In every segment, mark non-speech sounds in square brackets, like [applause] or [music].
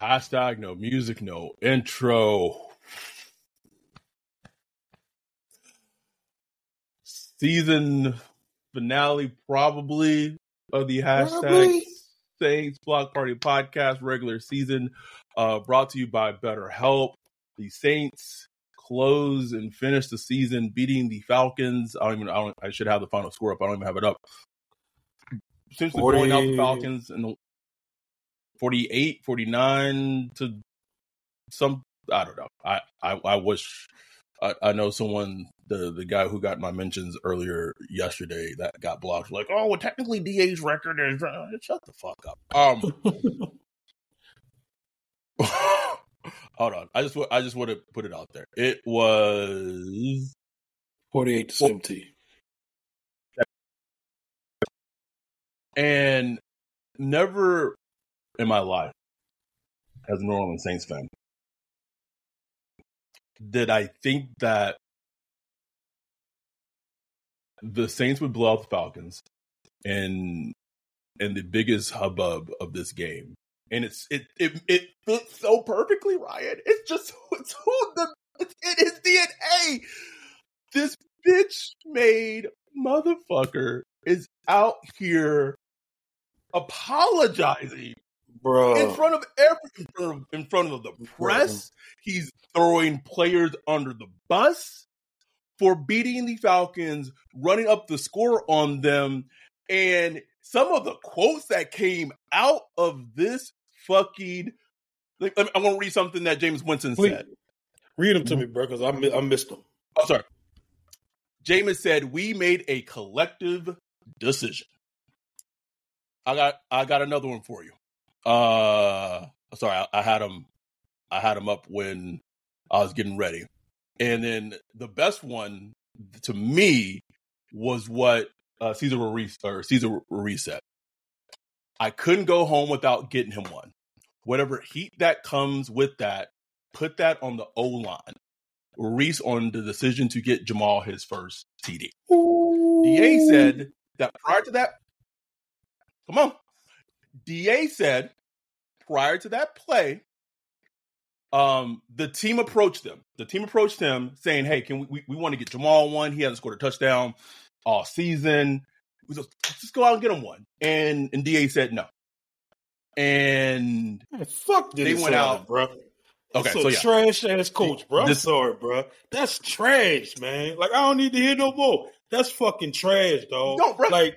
Hashtag no music, no intro. Season finale, probably, of the hashtag Probably. Saints Block Party podcast regular season, uh, brought to you by BetterHelp. The Saints close and finish the season beating the Falcons. I don't even. I, don't, I should have the final score up. I don't even have it up. Essentially blowing out the 40. Falcons and 48, 49 to some. I don't know. I I, I wish. I, I know someone, the the guy who got my mentions earlier yesterday, that got blocked. Like, oh, well, technically, DA's record is uh, shut the fuck up. Um, [laughs] hold on. I just I just want to put it out there. It was 48 to 17. and never in my life as a New Orleans Saints fan did I think that the Saints would blow out the Falcons and and the biggest hubbub of this game. And it's it it it fits so perfectly, Ryan. It's just it's who the it's in his DNA. This bitch made motherfucker is out here apologizing Bro. in front of every in front of, in front of the press. He's throwing players under the bus for beating the Falcons, running up the score on them, and some of the quotes that came out of this fucking. Like, I want to read something that Jameis Winston Please. said. Read them to mm-hmm. me, bro, because I, I missed them. Oh, sorry. Jameis said, "We made a collective decision." I got, I got another one for you. Uh, sorry, I, I had him, I had him up when I was getting ready, and then the best one to me was what uh, Cesar Ruiz or Cesar said. I couldn't go home without getting him one. Whatever heat that comes with that, put that on the O line. Reese on the decision to get Jamaal his first TD. DA said that prior to that, come on. DA said prior to that play, um, the team approached them. The team approached him saying, "Hey, can we we, we want to get Jamaal one? He hasn't scored a touchdown all season. We just, let's just go out and get him one." And and DA said no. And fuck They went out- bro. okay, so, so yeah, trash ass coach, bro. I'm This- sorry, bro. That's trash, man. Like I don't need to hear no more. That's fucking trash, dog. No, bro. Like,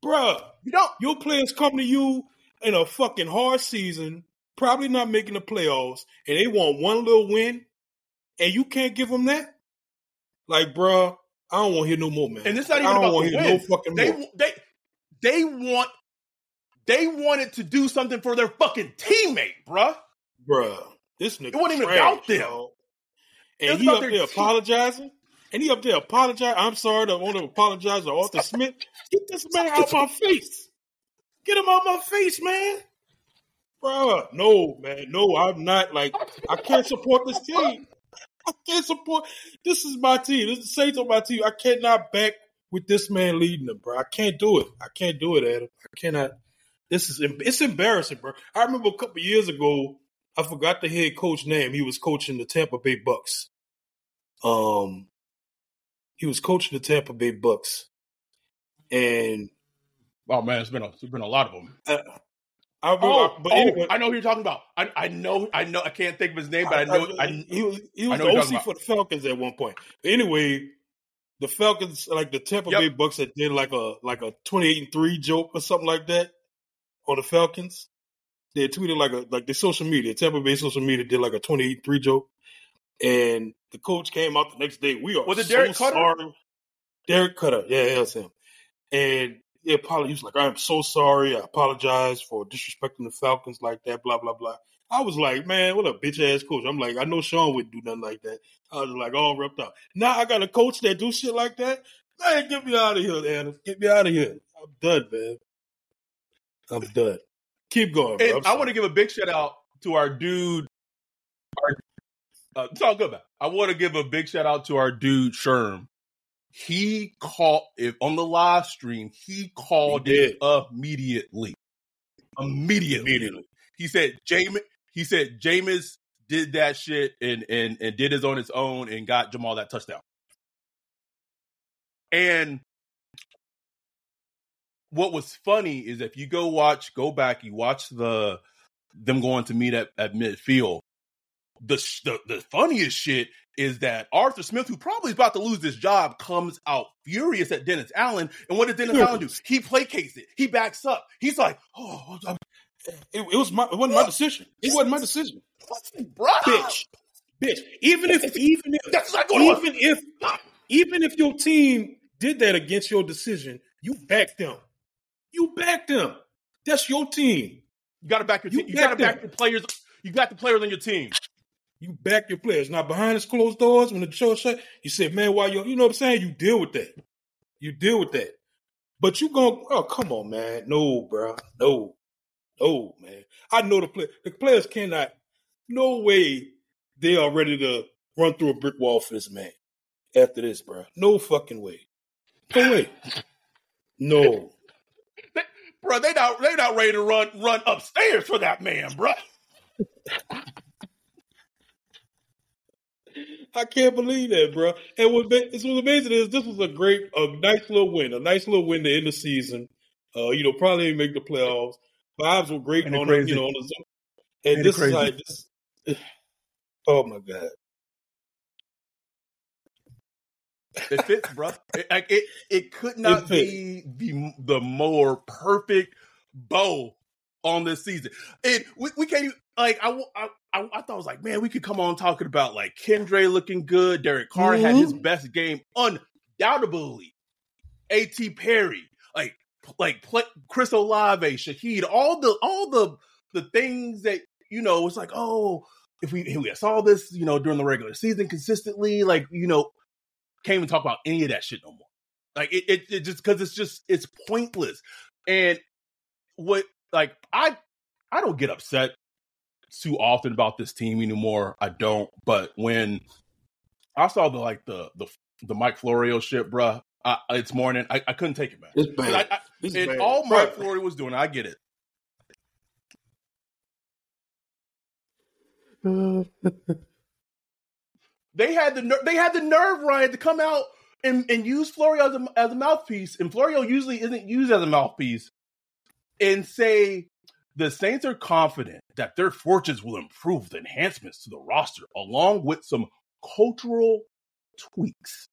bro, you don't. your players come to you in a fucking hard season, probably not making the playoffs, and they want one little win, and you can't give them that. Like, bro, I don't want to hear no more, man. And it's not I even don't about the hear win. no fucking they more. they they want they wanted to do something for their fucking teammate, bruh. Bruh, this nigga It wasn't even about them. And he up there apologizing. And he up there apologizing. I'm sorry, I want to apologize to Arthur Smith. Get this man out my face. Get him out my face, man. Bruh, no, man. No, I'm not like I can't support this team. I can't support this is my team. This is the Saints on my team. I cannot back with this man leading them, bro. I can't do it. I can't do it, Adam. I cannot. This is it's embarrassing, bro. I remember a couple years ago, I forgot the head coach name. He was coaching the Tampa Bay Bucks. Um, he was coaching the Tampa Bay Bucks, and Oh man, it's been a, it's been a lot of them. uh, I remember. Oh, but oh, anyway, I know who you're talking about. I, I know, I know. I can't think of his name, but I know. I, he was he was the OC for the Falcons at one point. Anyway, the Falcons like the Tampa Yep. Bay Bucks had did like a like a twenty eight and three joke or something like that on the Falcons. They tweeted like a like the social media Tampa Bay social media did like a twenty eight three joke, and the coach came out the next day. We are Was it so Dirk Koetter? sorry. Dirk Koetter, yeah, yeah, that's him. And yeah, apology. He was like, I'm so sorry. I apologize for disrespecting the Falcons like that, blah, blah, blah. I was like, man, what a bitch ass coach. I'm like, I know Sean wouldn't do nothing like that. I was like, all ripped up. Now I got a coach that do shit like that. Man, get me out of here, Adam. Get me out of here. I'm done, man. I'm done. Keep going. Bro. I want to give a big shout out to our dude. Our, uh, it's all good, man. I want to give a big shout out to our dude Sherm he called if on the live stream, he called he it immediately. Immediately. Immediately. He said Jameis he said Jameis did that shit and and and did his on his own and got Jamaal that touchdown. And what was funny is if you go watch, go back, you watch the them going to meet at, at midfield. The, the the funniest shit is that Arthur Smith, who probably is about to lose his job, comes out furious at Dennis Allen. And what did Dennis Allen do? He placates it. He backs up. He's like, "Oh, it, it was my, it wasn't my decision. It wasn't my decision, bro. Bitch, bitch. Even if, even if, That's not going even on. if, even if your team did that against your decision, you back them. You back them. That's your team. You got to back your team. You, you got to back your players. You got the players on your team. You back your players. Now behind the closed doors, when the show shut, you said, man, why you you know what I'm saying? You deal with that. You deal with that. But you going, oh, come on, man. No, bro. No. No, man. I know the play the players cannot, no way they are ready to run through a brick wall for this man after this, bro. No fucking way. No way. No. bro, they not they not ready to run run upstairs for that man, bro. I can't believe that, bro. And what it's what's amazing is this was a great, a nice little win, a nice little win to end the season. Uh, you know, probably didn't make the playoffs. Vibes were great on the, you know, on the and Ain't this is like this. [sighs] Oh my god. It fits, bro. It, it, it could not it be the the more perfect bow on this season. And we, we can't even like I, I I, I, thought I was like, man, we could come on talking about like Kendre looking good. Derek Carr mm-hmm. had his mm-hmm. best game, undoubtedly. A.T. Perry, like like play, Chris Olave, Shaheed, all the all the the things that you know. It's like, oh, if we if we saw this, you know, during the regular season consistently, like you know, can't even talk about any of that shit no more. Like it, it, it just because it's just it's pointless. And what like I I don't get upset too often about this team anymore. I don't. But when I saw the like the the the Mike Florio shit, bruh, I, it's morning. I, I couldn't take it, man. It's bad. I, I, it's and bad. all Mike Florio was doing, I get it. [laughs] they had the ner- they had the nerve, Ryan, to come out and, and use Florio as a, as a mouthpiece, and Florio usually isn't used as a mouthpiece, and say the Saints are confident that their fortunes will improve with enhancements to the roster, along with some cultural tweaks.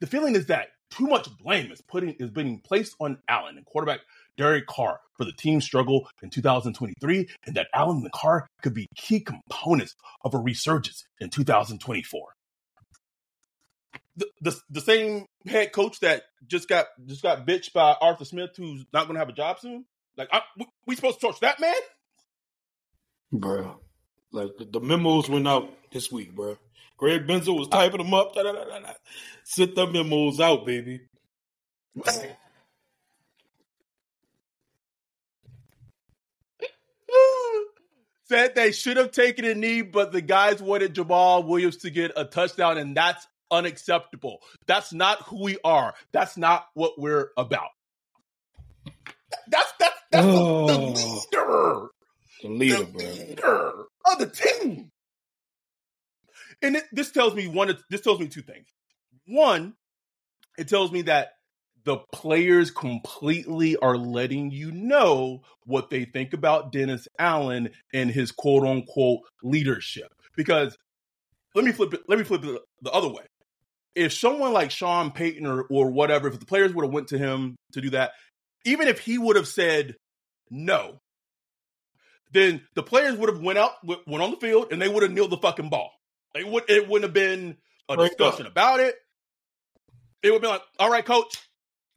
The feeling is that too much blame is putting is being placed on Allen and quarterback Derek Carr for the team's struggle in 2023, and that Allen and the Carr could be key components of a resurgence in 2024. The, the, the same head coach that just got just got bitched by Arthur Smith, who's not going to have a job soon. Like, I, we, supposed to torch that man? Bro, like the, memos went out this week, bro. Greg Bensel was typing them up. Da, da, da, da, the memos out, baby. [laughs] Said they should have taken a knee, but the guys wanted Jamaal Williams to get a touchdown, and that's unacceptable. That's not who we are. That's not what we're about. That's oh, the, the, oh. leader. The leader, the bro. leader of the team. And it, this tells me one. This tells me two things. One, it tells me that the players completely are letting you know what they think about Dennis Allen and his quote unquote leadership. Because let me flip it. Let me flip it the other way. If someone like Sean Payton or, or whatever, if the players would have went to him to do that, even if he would have said no, then the players would have went out, went on the field, and they would have kneeled the fucking ball. It would it wouldn't have been a discussion about it. It would be like, all right, coach,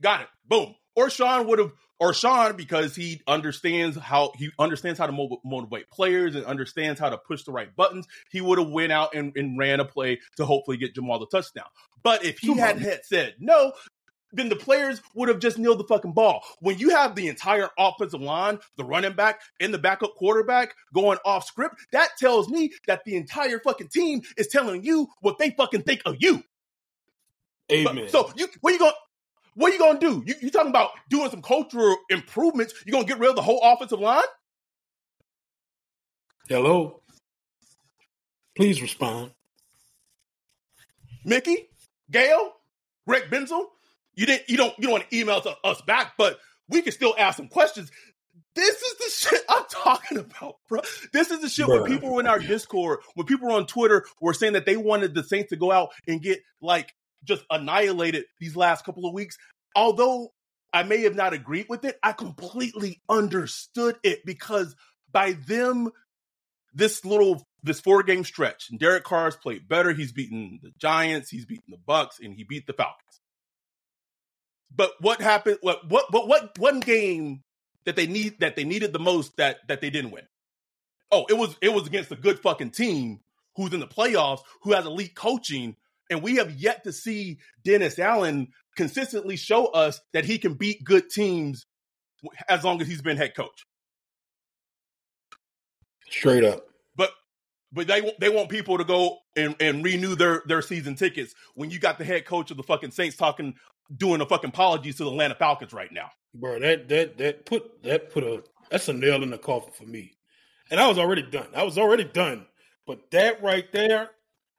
got it, boom. or Sean would have, or Sean because he understands how he understands how to motivate players and understands how to push the right buttons. He would have went out and, and ran a play to hopefully get Jamaal the touchdown. But if he had, had said no, then the players would have just kneeled the fucking ball. When you have the entire offensive line, the running back, and the backup quarterback going off script, that tells me that the entire fucking team is telling you what they fucking think of you. Amen. But, so you what you going what are you gonna do? You, you talking about doing some cultural improvements? You gonna get rid of the whole offensive line? Hello. Please respond. Mickey, Gayle, Greg Bensel, you didn't you don't you don't want to email to us back, but we can still ask some questions. This is the [laughs] shit I'm talking about, bro. This is the shit when people were in our Discord, when people were on Twitter were saying that they wanted the Saints to go out and get like just annihilated these last couple of weeks. Although I may have not agreed with it, I completely understood it because by them, this little this four game stretch, and Derek Carr's played better. He's beaten the Giants, he's beaten the Bucks, and he beat the Falcons. But what happened? What what but what one game that they need that they needed the most that that they didn't win? Oh, it was it was against a good fucking team who's in the playoffs, who has elite coaching, and we have yet to see Dennis Allen consistently show us that he can beat good teams as long as he's been head coach. Straight up. But but they they want people to go and, and renew their their season tickets when you got the head coach of the fucking Saints talking doing a fucking apologies to the Atlanta Falcons right now. Bro, that that that put that put a that's a nail in the coffin for me. And I was already done. I was already done. But that right there,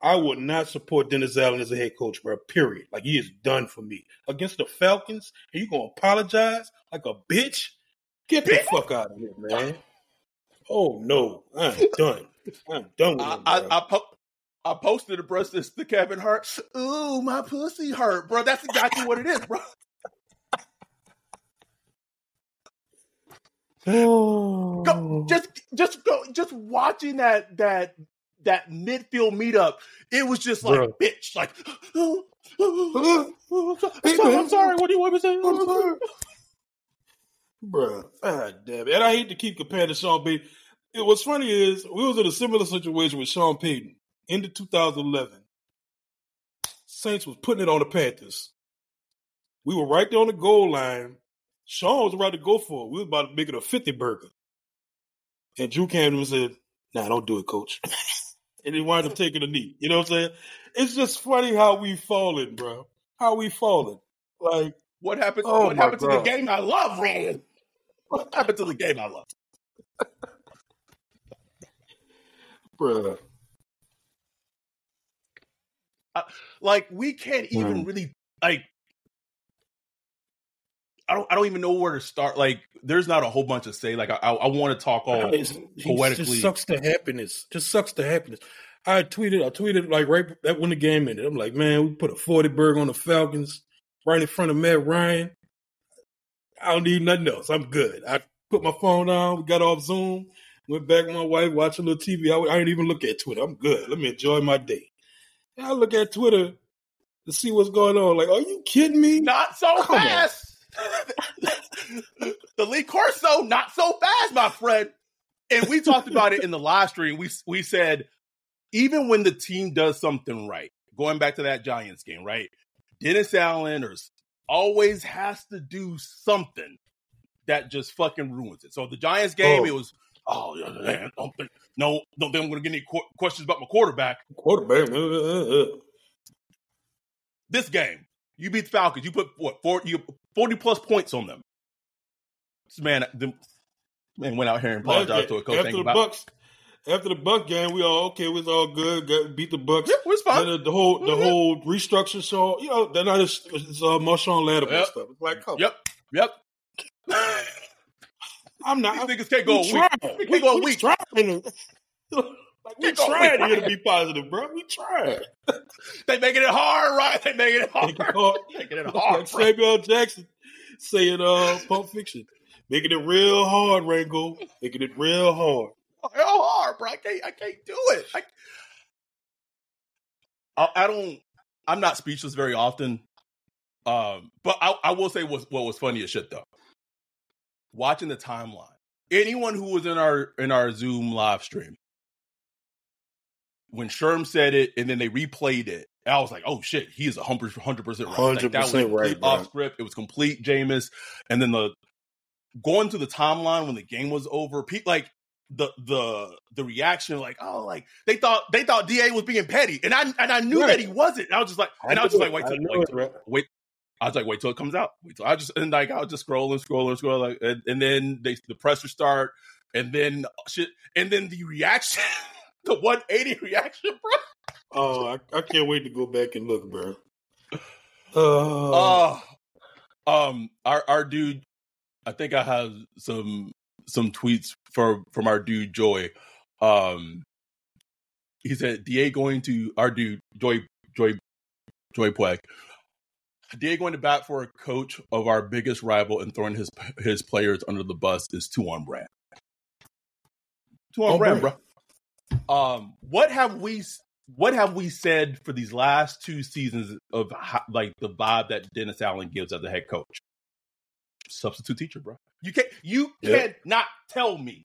I would not support Dennis Allen as a head coach, bro. Period. Like he is done for me. Against the Falcons, and you gonna apologize like a bitch? Get the fuck out of here, man. Oh no. I'm done. I'm done with him, I, bro. I, I, po- I posted a bro this to Kevin Hart. Ooh, my pussy hurt, bro. That's exactly what it is, bro. Oh. Go, [sighs] just just go just watching that that that midfield meetup, it was just like Bruh. bitch, like [sighs] I'm sorry, I'm sorry, what do you want me to say? Bruh, God damn it. And I hate to keep comparing to Sean Payton. It, what's funny is we was in a similar situation with Sean Payton into 2011. Saints was putting it on the Panthers. We were right there on the goal line. Sean was about to go for it. We was about to make it a 50 burger. And Drew came to and said, nah, don't do it, coach. [laughs] and he wound up taking a knee. You know what I'm saying? It's just funny how we fallen, bro. How we fallen. Like, What happened? Oh what happened to the game I love, Ron? What happened to the game I love? bruh. Like we can't even Mm. really like. I don't. I don't even know where to start. Like, there's not a whole bunch to say. Like, I, I, I want to talk all It's- poetically. just sucks the happiness. Just sucks the happiness. I tweeted, I tweeted like right that when the game ended. I'm like, man, we put a 40 burger on the Falcons right in front of Matt Ryan. I don't need nothing else. I'm good. I put my phone down. We got off Zoom. Went back with my wife, watched a little TV. I, I didn't even look at Twitter. I'm good. Let me enjoy my day. I look at Twitter to see what's going on. Like, are you kidding me? Not so Come fast. [laughs] the Lee Corso, not so fast, my friend. And we talked about it in the live stream. We we said even when the team does something right, going back to that Giants game, right? Dennis Allen or always has to do something that just fucking ruins it. So the Giants game, Oh. it was oh yeah, man, don't think, no, don't think I'm going to get any qu- questions about my quarterback. Quarterback. uh, uh, uh. This game, you beat the Falcons. You put what 40, you, 40 plus points on them. This man, the man went out here and apologized to a coach. After the Bucks, after the Buck game, we all okay. It was all good. Got, beat the Bucks. yeah, fine. The, the whole the Mhm. whole restructure So you know, they're not as it's, uh, Marshon Lattimore Yep. stuff. It's like, come, Yep, yep. [laughs] I'm not. These niggas can't go a we week. We We, go a we week. tried. like [laughs] we tried here to be positive, bro. We tried. [laughs] They making it hard, right? They making it hard. [laughs] Making it hard. like Samuel Jackson saying, "Uh, Pulp Fiction, making it real hard, Ringo, making it real hard." Real hard, bro. I can't. I can't do it. I, I, I don't. I'm not speechless very often, Um, but I, I will say what what was funny as shit though. Watching the timeline, anyone who was in our in our Zoom live stream, when Sherm said it and then they replayed it, I was like, "Oh shit, he is a hundred percent right." Like, that was 100% right, off script. It was complete Jameis, and then the going to the timeline when the game was over, pe- like the the the reaction, like, "Oh, like they thought they thought Da was being petty," and I and I knew Right. that he wasn't. I was just like, and I, was just like, "Wait till, wait it, wait. I was like, wait till it comes out. Wait till I just and like I'll just scroll and scroll and scroll like, and, and then they the pressure start, and then shit, and then the reaction, [laughs] the 180 reaction, bro. Oh, I, I can't wait to go back and look, bro. [sighs] Uh, Oh, um, our our dude, I think I have some some tweets for from our dude Joy. Um, he said, "Da going to our dude Joy Joy Joy Puig. Da going to bat for a coach of our biggest rival and throwing his his players under the bus is too on brand. Too on On brand, brand. bro. Um, what have we what have we said for these last two seasons of how, like the vibe that Dennis Allen gives as a head coach? Substitute teacher, bro. You can't you Yeah. can't not tell me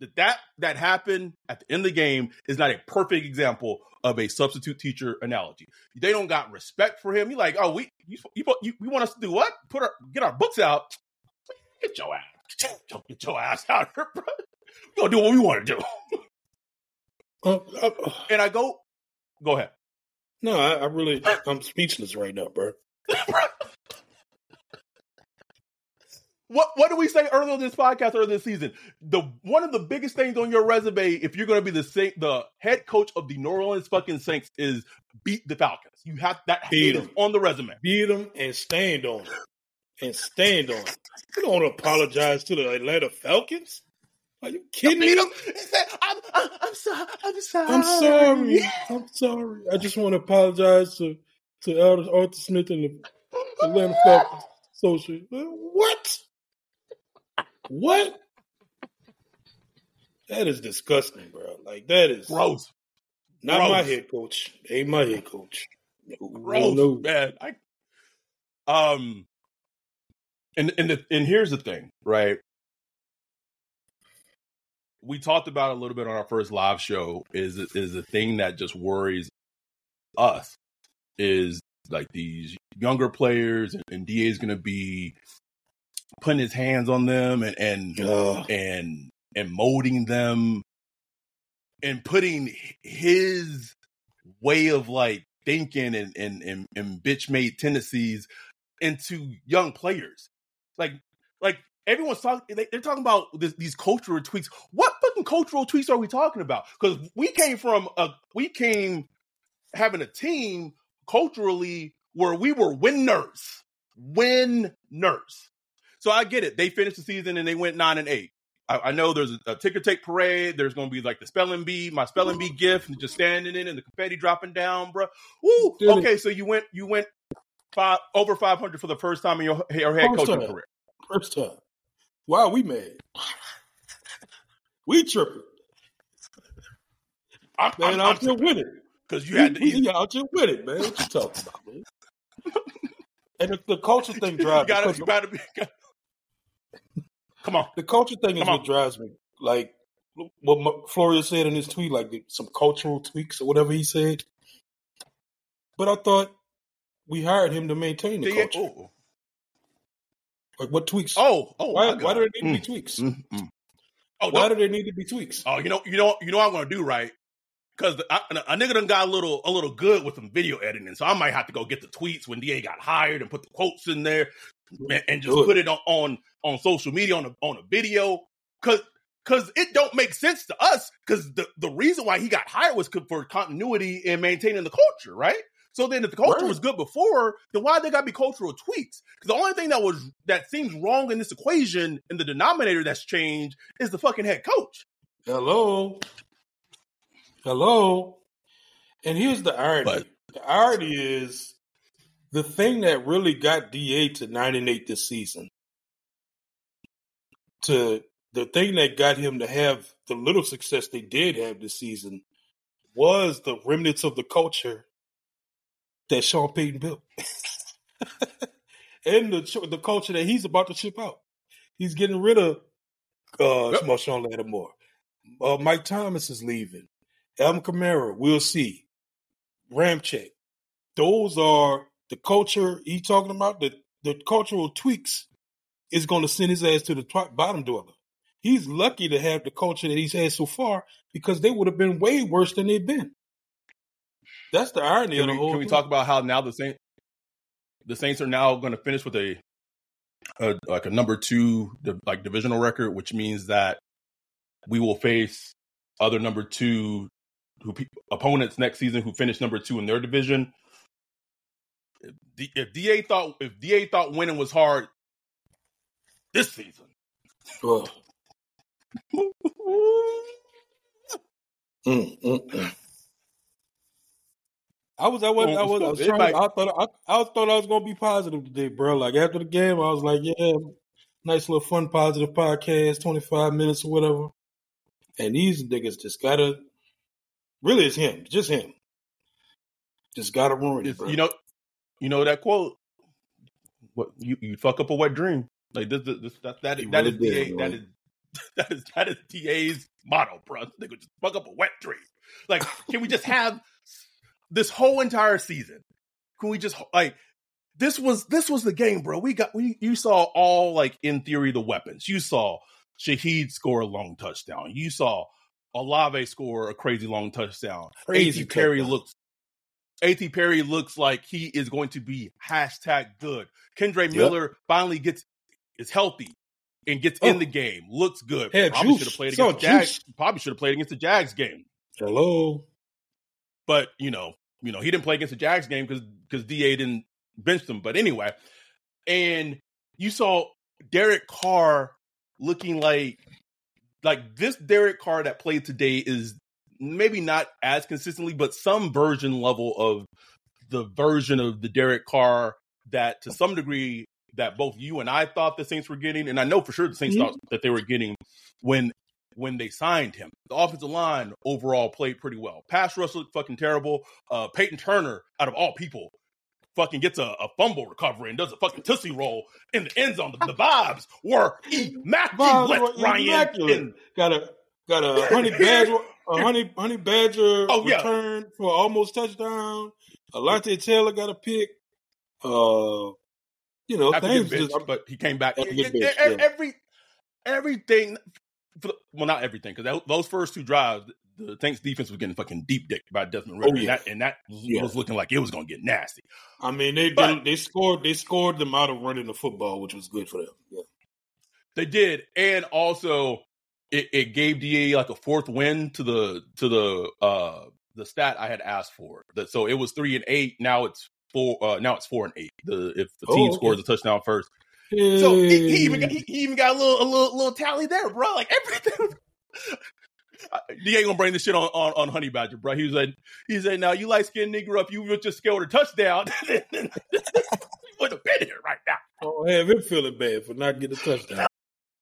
that that that happened at the end of the game is not a perfect example of a substitute teacher analogy. They don't got respect for him. You like, oh, we you, you, you we want us to do what? Put our get our books out. Get your ass, get your, get your ass out here, bro. We gonna do what we want to do. uh, uh, And I go, go ahead. no, I, I really, I'm speechless right now, bro. [laughs] What what did we say earlier in this podcast earlier this season? The one of the biggest things on your resume, if you're going to be the Saint, the head coach of the New Orleans fucking Saints, is beat the Falcons. You have that Beat it is 'em. on the resume. Beat them and stand on it. And stand on it. You don't apologize to the Atlanta Falcons? Are you kidding me? 'em. He said, I'm, I'm, I'm sorry. I'm sorry. I'm sorry. I'm sorry. I just want to apologize to to Arthur Smith and the Atlanta Falcons Association. What? What? That is disgusting, bro. Like that is Gross. not gross. my head coach. Ain't my head coach. No, Gross, no, man. I, um, and and the, and here's the thing, right? We talked about a little bit on our first live show. Is is the thing that just worries us is like these younger players, and, and Da is going to be putting his hands on them and and Ugh. and and molding them and putting his way of like thinking and and and, and bitch made tendencies into young players. Like like everyone's talking they, they're talking about this, these cultural tweaks. What fucking cultural tweaks are we talking about? Because we came from a we came having a team culturally where we were winners. Winners. So I get it. They finished the season and they went nine and eight. I, I know there's a, a ticker tape parade. There's going to be like the spelling bee, my spelling bee gift, and just standing in and the confetti dropping down, bro. Woo. Okay, so you went you went five over 500 for the first time in your, your head First coaching time. career. First time. Why are we mad? We tripping. I'm, Man, I'm, out here with it. because you had to. we, You, we out here with it, man. What you talking about, man? [laughs] and the, the culture thing drives me. gotta, you gotta be. [laughs] Come on. The culture thing is Come what drives me. Like what M- Florio said in his tweet, like some cultural tweaks or whatever he said. But I thought we hired him to maintain the Yeah, culture. oh, Like what tweaks? oh, oh, why, my why do there need to Mm, be tweaks? mm, mm. Oh, Why don't- do there need to be tweaks? Oh, you know, you know, you know, what I'm gonna do right because a, a nigga done got a little, a little good with some video editing, so I might have to go get the tweets when Da got hired and put the quotes in there and, just put it on, on on social media on a on a video because because it don't make sense to us because the the reason why he got hired was for continuity and maintaining the culture, right? So then, if the culture Right. was good before, then why they got to be cultural tweaks? Because the only thing that was that seems wrong in this equation and the denominator that's changed is the fucking head coach. Hello. Hello. And here's the irony. But- the irony is the thing that really got DA to 9 and 8 this season. To the thing that got him to have the little success they did have this season was the remnants of the culture that Sean Payton built. [laughs] and the the culture that he's about to ship out. He's getting rid of uh, yep. Marshon Lattimore. Uh, Mike Thomas is leaving. Alvin Kamara, we'll see. Ramczyk. Those are the culture he's talking about. The the cultural tweaks is going to send his ass to the bottom dweller. He's lucky to have the culture that he's had so far because they would have been way worse than they've been. That's the irony can of the we, whole. Can we thing. talk about how now the Saints, the Saints are now going to finish with a, a like a number two like divisional record, which means that we will face other number two who opponents next season who finish number two in their division. If, if Da thought if Da thought winning was hard this season. Oh. mm, mm, mm. I was, I was, I was, I was trying. I thought, I, I thought I was gonna be positive today, bro. Like after the game, I was like, yeah, nice little fun, positive podcast, twenty five minutes or whatever. And these niggas just gotta, really, it's him, just him, just gotta ruin it, bro. You know, you know that quote. What you you fuck up a wet dream? Like this, this, this that that, that really is did, DA, [laughs] that is that is that is DA's motto, bro. They could just fuck up a wet dream. Like, can we just have this whole entire season? Can we just like this was this was the game, bro. We got we you saw all like in theory the weapons. You saw Shaheed score a long touchdown. You saw Olave score a crazy long touchdown. Crazy A.T. Perry looks A.T. Perry looks like he is going to be hashtag good. Kendre Miller yep. finally gets is healthy and gets oh. in the game, looks good. Had probably should have played against the Jags. Probably should have played against the Jags game. Hello. But you know, you know, he didn't play against the Jags game because because Da didn't bench them. But anyway, and you saw Derek Carr looking like like this Derek Carr that played today is maybe not as consistently, but some version level of the version of the Derek Carr that to some degree that both you and I thought the Saints were getting, and I know for sure the Saints mm-hmm. thought that they were getting when when they signed him. The offensive line overall played pretty well. Pass rush looked fucking terrible. Uh, Payton Turner, out of all people, fucking gets a, a, fumble recovery and does a fucking tootsie roll in the end zone. The, the vibes were immaculate. Ryan immaculate. And, got a got a [laughs] honey badger, a honey honey badger oh, return yeah. for almost touchdown. Alontae Taylor got a pick. Uh, you know, things just, but he came back. Every everything, the, well, not everything, because those first two drives, the Saints defense was getting fucking deep dicked by Desmond Ridder, oh, yeah. and that, and that yeah. was looking like it was going to get nasty. I mean, they, but, they they scored they scored them out of running the football, which was good for them. Yeah. They did, and also it, it gave Da like a fourth win to the to the uh the stat I had asked for. So it was three and eight. Now it's four. Uh, now it's four and eight. The if the team oh, scores a touchdown first. Hey. So he, he, even got, he, he, even got a little a little little tally there, bro. Like everything. he ain't gonna bring this shit on, on, on Honey Badger, bro. He was like, he said, "Now you light skinned nigger up, you just scored a touchdown. you would have been here right now." Oh, have him feeling bad for not getting a touchdown.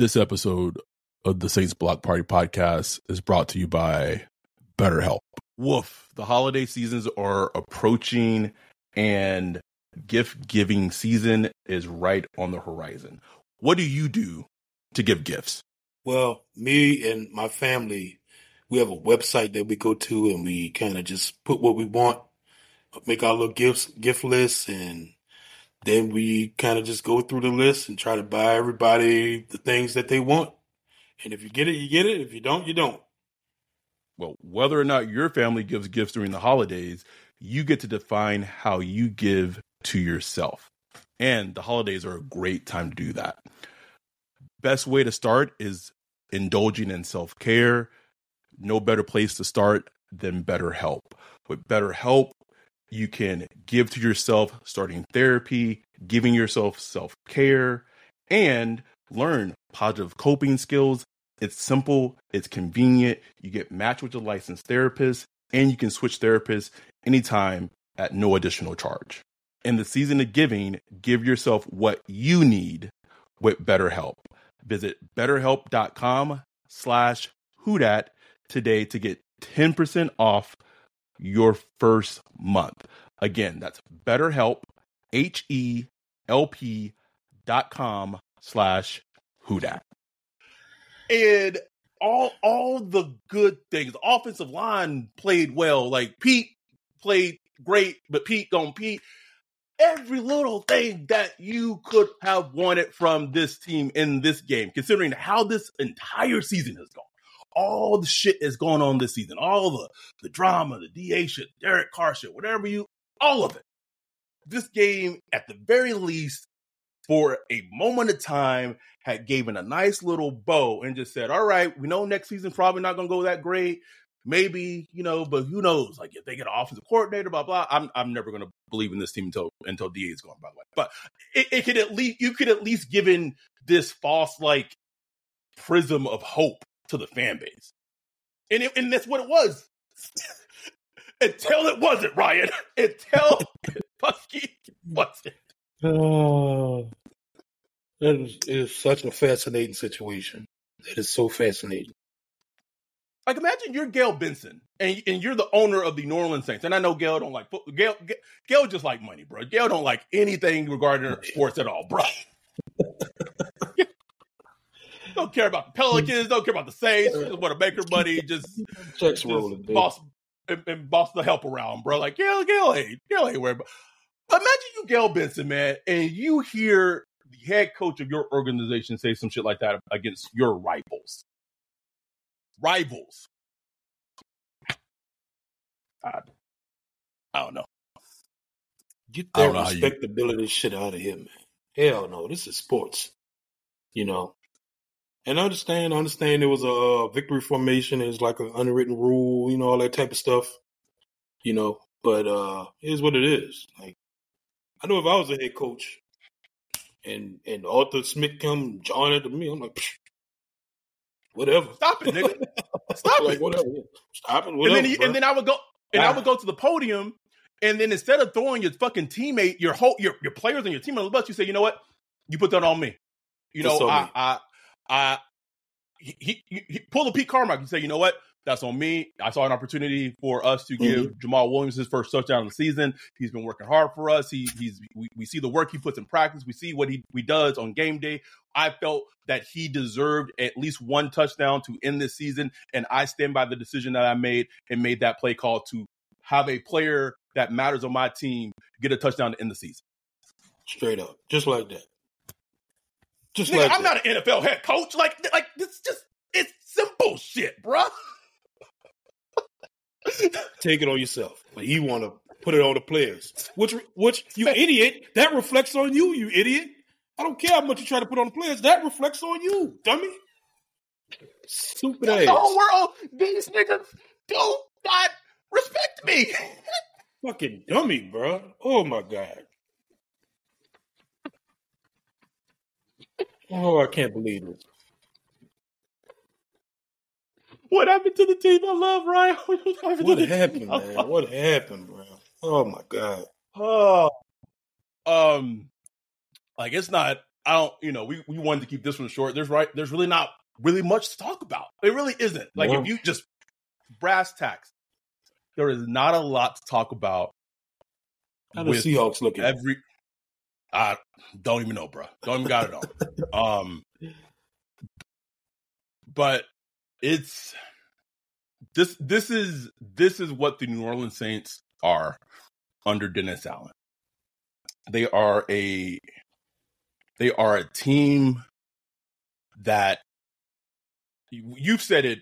This episode of the Saints Block Party podcast is brought to you by BetterHelp. Woof, the holiday seasons are approaching and gift giving season is right on the horizon. What do you do to give gifts? Well, me and my family, we have a website that we go to and we kind of just put what we want, make our little gifts, gift lists, and then we kind of just go through the list and try to buy everybody the things that they want. And if you get it, you get it. If you don't, you don't. Well, whether or not your family gives gifts during the holidays, you get to define how you give to yourself. And the holidays are a great time to do that. Best way to start is indulging in self care. No better place to start than BetterHelp. With BetterHelp, you can give to yourself starting therapy, giving yourself self care, and learn positive coping skills. It's simple, it's convenient. You get matched with a licensed therapist, and you can switch therapists anytime at no additional charge. In the season of giving, give yourself what you need with BetterHelp. Visit betterhelp.com slash whodat today to get 10% off your first month. Again, that's BetterHelp, H-E-L-P dot com slash whodat. And all all the good things. The offensive line played well. Like Pete played great, but Pete gone Pete. Every little thing that you could have wanted from this team in this game, considering how this entire season has gone all the shit that's going on this season, all the the drama, the DA shit, Derek Carr shit, whatever you, all of it. This game, at the very least, for a moment of time, had given a nice little bow and just said, "All right, we know next season probably not going to go that great. Maybe you know, but who knows? Like if they get an offensive coordinator, blah blah. I'm I'm never going to believe in this team until until Da is gone. By the way, but it, it could at least you could at least given this false like prism of hope to the fan base. And, it, and that's what it was. [laughs] Until it wasn't, Ryan. [laughs] Until [laughs] Husky wasn't. Oh, [sighs] that is, is such a fascinating situation. That is so fascinating. Like imagine you're Gayle Benson and and you're the owner of the New Orleans Saints. And I know Gayle don't like Gayle. Gayle just like money, bro. Gayle don't like anything regarding sports at all, bro. Don't care about the Pelicans, don't care about the Saints, just want to make her money, just [laughs] checks rolling, boss and, and, boss the help around, bro. Like Gayle, Gayle ain't, Gayle ain't worried. But imagine you, Gayle Benson, man, and you hear the head coach of your organization say some shit like that against your rivals. Rivals. I, I don't know. Get that respectability you... shit out of here, man. Hell no, this is sports. You know, and I understand, I understand there was a victory formation. It's like an unwritten rule, you know, all that type of stuff. You know, but uh here's what it is. Like, I know if I was a head coach, and and Arthur Smith come join it to me, I'm like, whatever. Stop it, nigga. Stop [laughs] like, it. Whatever. Stop it. Whatever, and then he, and then I would go and ah. I would go to the podium, and then instead of throwing your fucking teammate, your whole your your players and your team on the bus, you say, you know what? You put that on me. You know, I, I I he, he, he pull the Pete Carmichael. He said, you know what? That's on me. I saw an opportunity for us to give mm-hmm. Jamaal Williams his first touchdown of the season. He's been working hard for us. He, he's we, we see the work he puts in practice. We see what he, he does on game day. I felt that he deserved at least one touchdown to end this season, and I stand by the decision that I made and made that play call to have a player that matters on my team get a touchdown to end the season. Straight up, just like that. Just Nigga, like I'm that. not an NFL head coach. Like, like it's just it's simple shit, bro. [laughs] Take it on yourself, but you want to put it on the players. Which, which you idiot, that reflects on you, you idiot. I don't care how much you try to put on the players. That reflects on you, dummy. Stupid ass. The whole world, these niggas do not respect me. Fucking dummy, bro. Oh my god. Oh, I can't believe it. What happened to the team I love, Ryan? What, [laughs] what happened, man? What happened, bro? Oh my god. Oh, um, like it's not. I don't. You know, we we wanted to keep this one short. There's right. There's really not really much to talk about. It really isn't. Like if you just brass tacks, there is not a lot to talk about. How the Seahawks looking? Every I don't even know, bro. Don't even got it all. [laughs] Um, but it's this. This is this is what the New Orleans Saints are under Dennis Allen. They are a they are a team that you've said it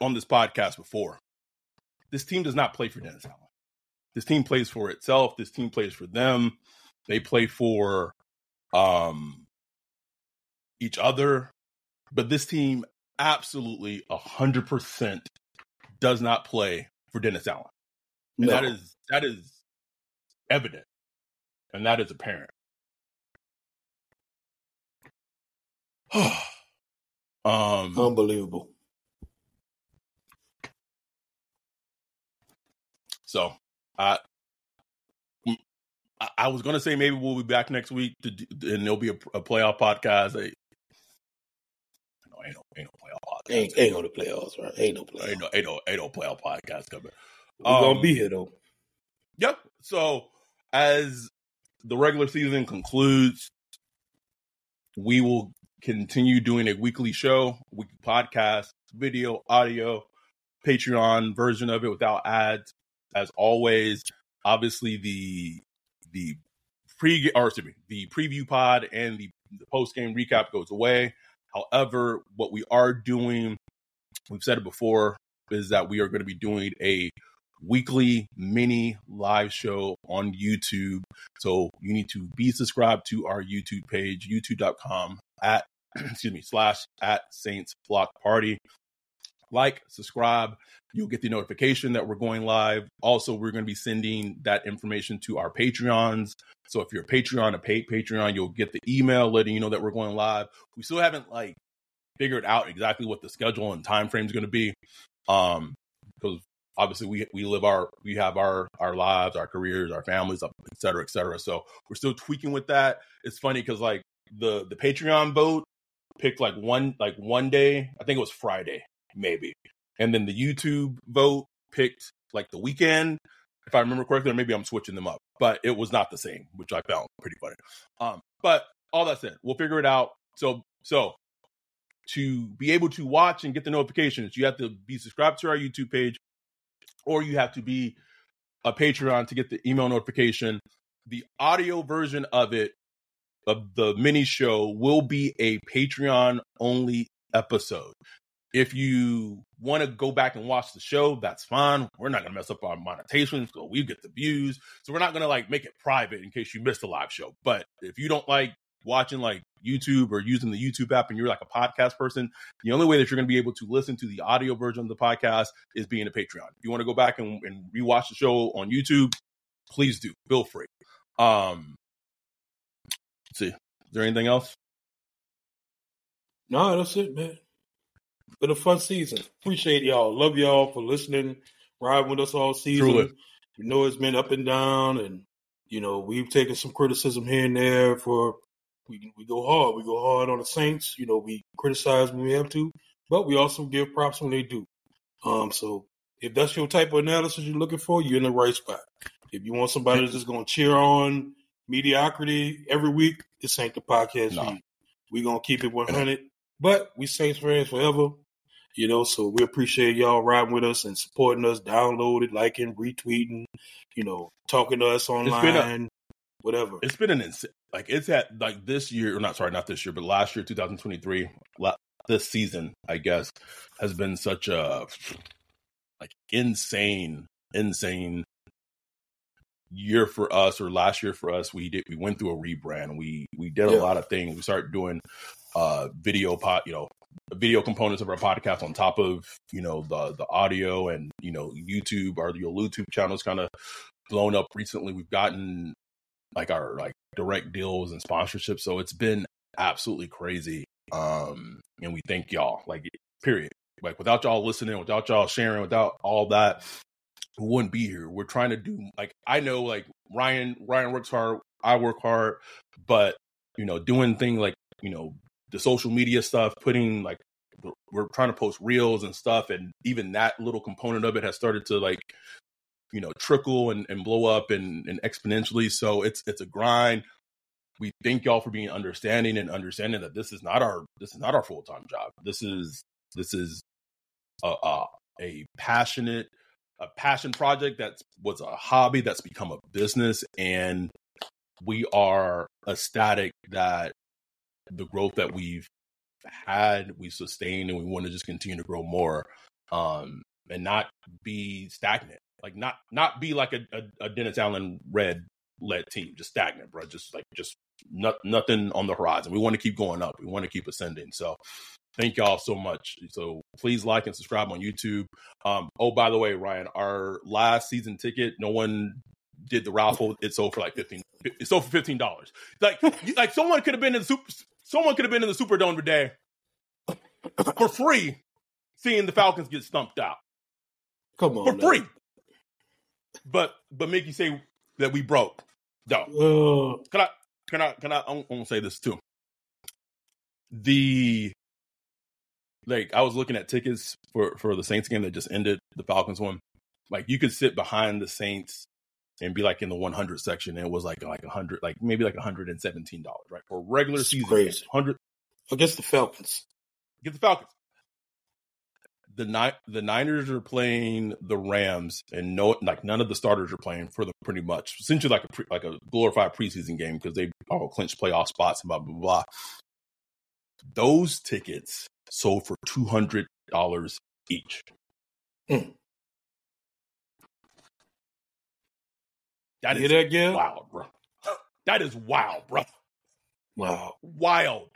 on this podcast before. This team does not play for Dennis Allen. This team plays for itself. This team plays for them. They play for um, each other, but this team absolutely a hundred percent does not play for Dennis Allen. And no. that is that is evident, and that is apparent. [sighs] um, Unbelievable. So, I I was gonna say maybe we'll be back next week to do, and there'll be a, a playoff podcast. No, ain't no ain't no playoff podcast. Ain't, ain't no the playoffs, right? Ain't no playoffs. Ain't no ain't no ain't no playoff podcast coming. We're Um, gonna be here though. Yep. So as the regular season concludes, we will continue doing a weekly show, weekly podcast, video, audio, Patreon version of it without ads. As always, obviously the the pre or excuse me, the preview pod and the, the post game recap goes away. However, what we are doing, we've said it before, is that we are going to be doing a weekly mini live show on YouTube. So you need to be subscribed to our YouTube page, youtube.com at [clears throat] excuse me, slash at Saints Block Party. Like, subscribe, you'll get the notification that we're going live. Also, we're going to be sending that information to our Patreons. So if you're a Patreon, a paid Patreon, you'll get the email letting you know that we're going live. We still haven't like figured out exactly what the schedule and time frame is going to be. Um, because obviously we we live our we have our our lives, our careers, our families, et cetera, et cetera. So we're still tweaking with that. It's funny because like the the Patreon vote picked like one like one day. I think it was Friday, maybe, and then the YouTube vote picked like the weekend. If I remember correctly, or maybe I'm switching them up, but it was not the same, which I found pretty funny. Um, but all that said, we'll figure it out. So so to be able to watch and get the notifications, you have to be subscribed to our YouTube page, or you have to be a Patreon to get the email notification. The audio version of it, of the mini show, will be a Patreon only episode. If you want to go back and watch the show, that's fine. We're not gonna mess up our monetization, so we get the views. So we're not gonna like make it private in case you missed the live show. But if you don't like watching like YouTube or using the YouTube app and you're like a podcast person, the only way that you're going to be able to listen to the audio version of the podcast is being a Patreon. If you want to go back and, and rewatch the show on YouTube, please do. Feel free. Um, see. Is there anything else? No, that's it, man. Been a fun season. Appreciate y'all. Love y'all for listening, riding with us all season. You know it's been up and down, and you know we've taken some criticism here and there. For we we go hard. We go hard on the Saints. You know we criticize when we have to, but we also give props when they do. Um, so if that's your type of analysis you're looking for, you're in the right spot. If you want somebody that's just going to cheer on mediocrity every week, this ain't the podcast No. We're going to keep it 100, but we Saints fans forever. You know, so we appreciate y'all riding with us and supporting us, downloading, liking, retweeting, you know, talking to us been a- online, whatever. It's been an insane, like it's at like this year, or not sorry, not this year, but last year, 2023, la- this season, I guess, has been such a like insane, insane year for us, or last year for us. We did we went through a rebrand. We we did a lot of things. We started doing uh video pot, you know, video components of our podcast on top of you know the the audio and you know YouTube. Our your YouTube channel's kind of blown up recently. We've gotten like our like direct deals and sponsorships. So it's been absolutely crazy. Um, and we thank y'all. Like, period. Like without y'all listening, without y'all sharing, without all that, we wouldn't be here. We're trying to do like I know like Ryan Ryan works hard, I work hard, but you know, doing things like, you know, the social media stuff, putting like we're trying to post reels and stuff, and even that little component of it has started to like you know trickle and, and blow up and, and exponentially. So it's it's a grind. We thank y'all for being understanding and understanding that this is not our this is not our full-time job. This is this is a a, a passionate a passion project that was a hobby that's become a business and we are ecstatic that the growth that we've had we sustained and we want to just continue to grow more um and not be stagnant like not not be like a, a, a Dennis Allen red led team, just stagnant, bro. Just like just not, nothing on the horizon. We want to keep going up. We want to keep ascending. So thank y'all so much. So please like and subscribe on YouTube. Um, oh, by the way, Ryan, our last season ticket, no one did the raffle. It sold for like fifteen. It sold for fifteen dollars. Like like someone could have been in the super. Someone could have been in the Superdome today for free, seeing the Falcons get stumped out. Come on, for free. But but Mickey say that we broke. No. Uh, can I can I can I I want to say this too. The like I was looking at tickets for for the Saints game that just ended, the Falcons one. Like you could sit behind the Saints and be like in the 100 section, and it was like like 100, like maybe like 117 dollars, right, for regular That's season. crazy. 100 against the Falcons. get the Falcons. The Ni- the Niners are playing the Rams, and no, like none of the starters are playing for them. Pretty much, essentially like a pre- like a glorified preseason game because they all clinched playoff spots and blah blah blah. Those tickets sold for two hundred dollars each. Hmm. That is that, Gil? wild, bro. [gasps] That is wild, bro. Wow. Wild.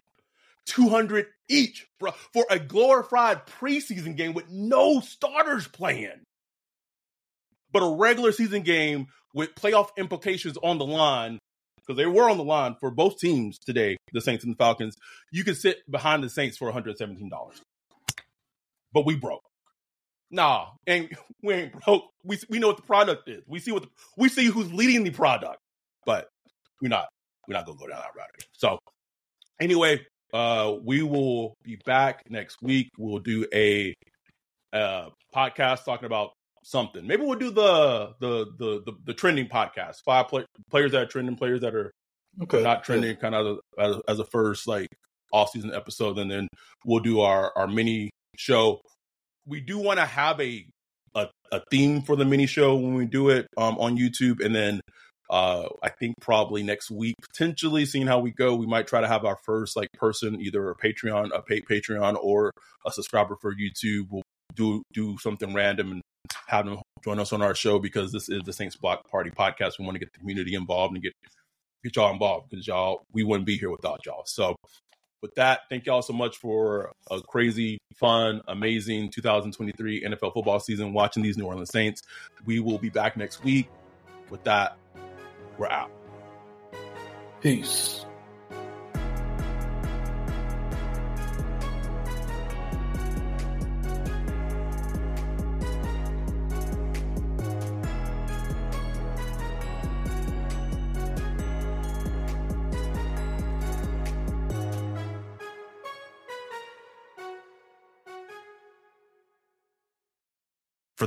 200 each, bro, for a glorified preseason game with no starters playing. But a regular season game with playoff implications on the line, because they were on the line for both teams today, the Saints and the Falcons, you could sit behind the Saints for $117. But we broke. Nah, and [laughs] we ain't broke. We we know what the product is. We see what the, we see who's leading the product, but we're not we're not gonna go down that route. Again. So anyway, uh, we will be back next week. We'll do a uh podcast talking about something. Maybe we'll do the the the the, the trending podcast. Five play, players that are trending, players that are Okay. not trending, kind of as, as a first like off season episode, and then we'll do our our mini show. We do want to have a, a a theme for the mini show when we do it um on YouTube, and then uh I think probably next week, potentially seeing how we go, we might try to have our first like person, either a Patreon, a paid Patreon, or a subscriber for YouTube. We'll do do something random and have them join us on our show because this is the Saints Block Party podcast. We want to get the community involved and get get y'all involved because y'all we wouldn't be here without y'all. So with that, thank y'all so much for a crazy, fun, amazing 2023 NFL football season watching these New Orleans Saints. We will be back next week. With that, we're out. Peace.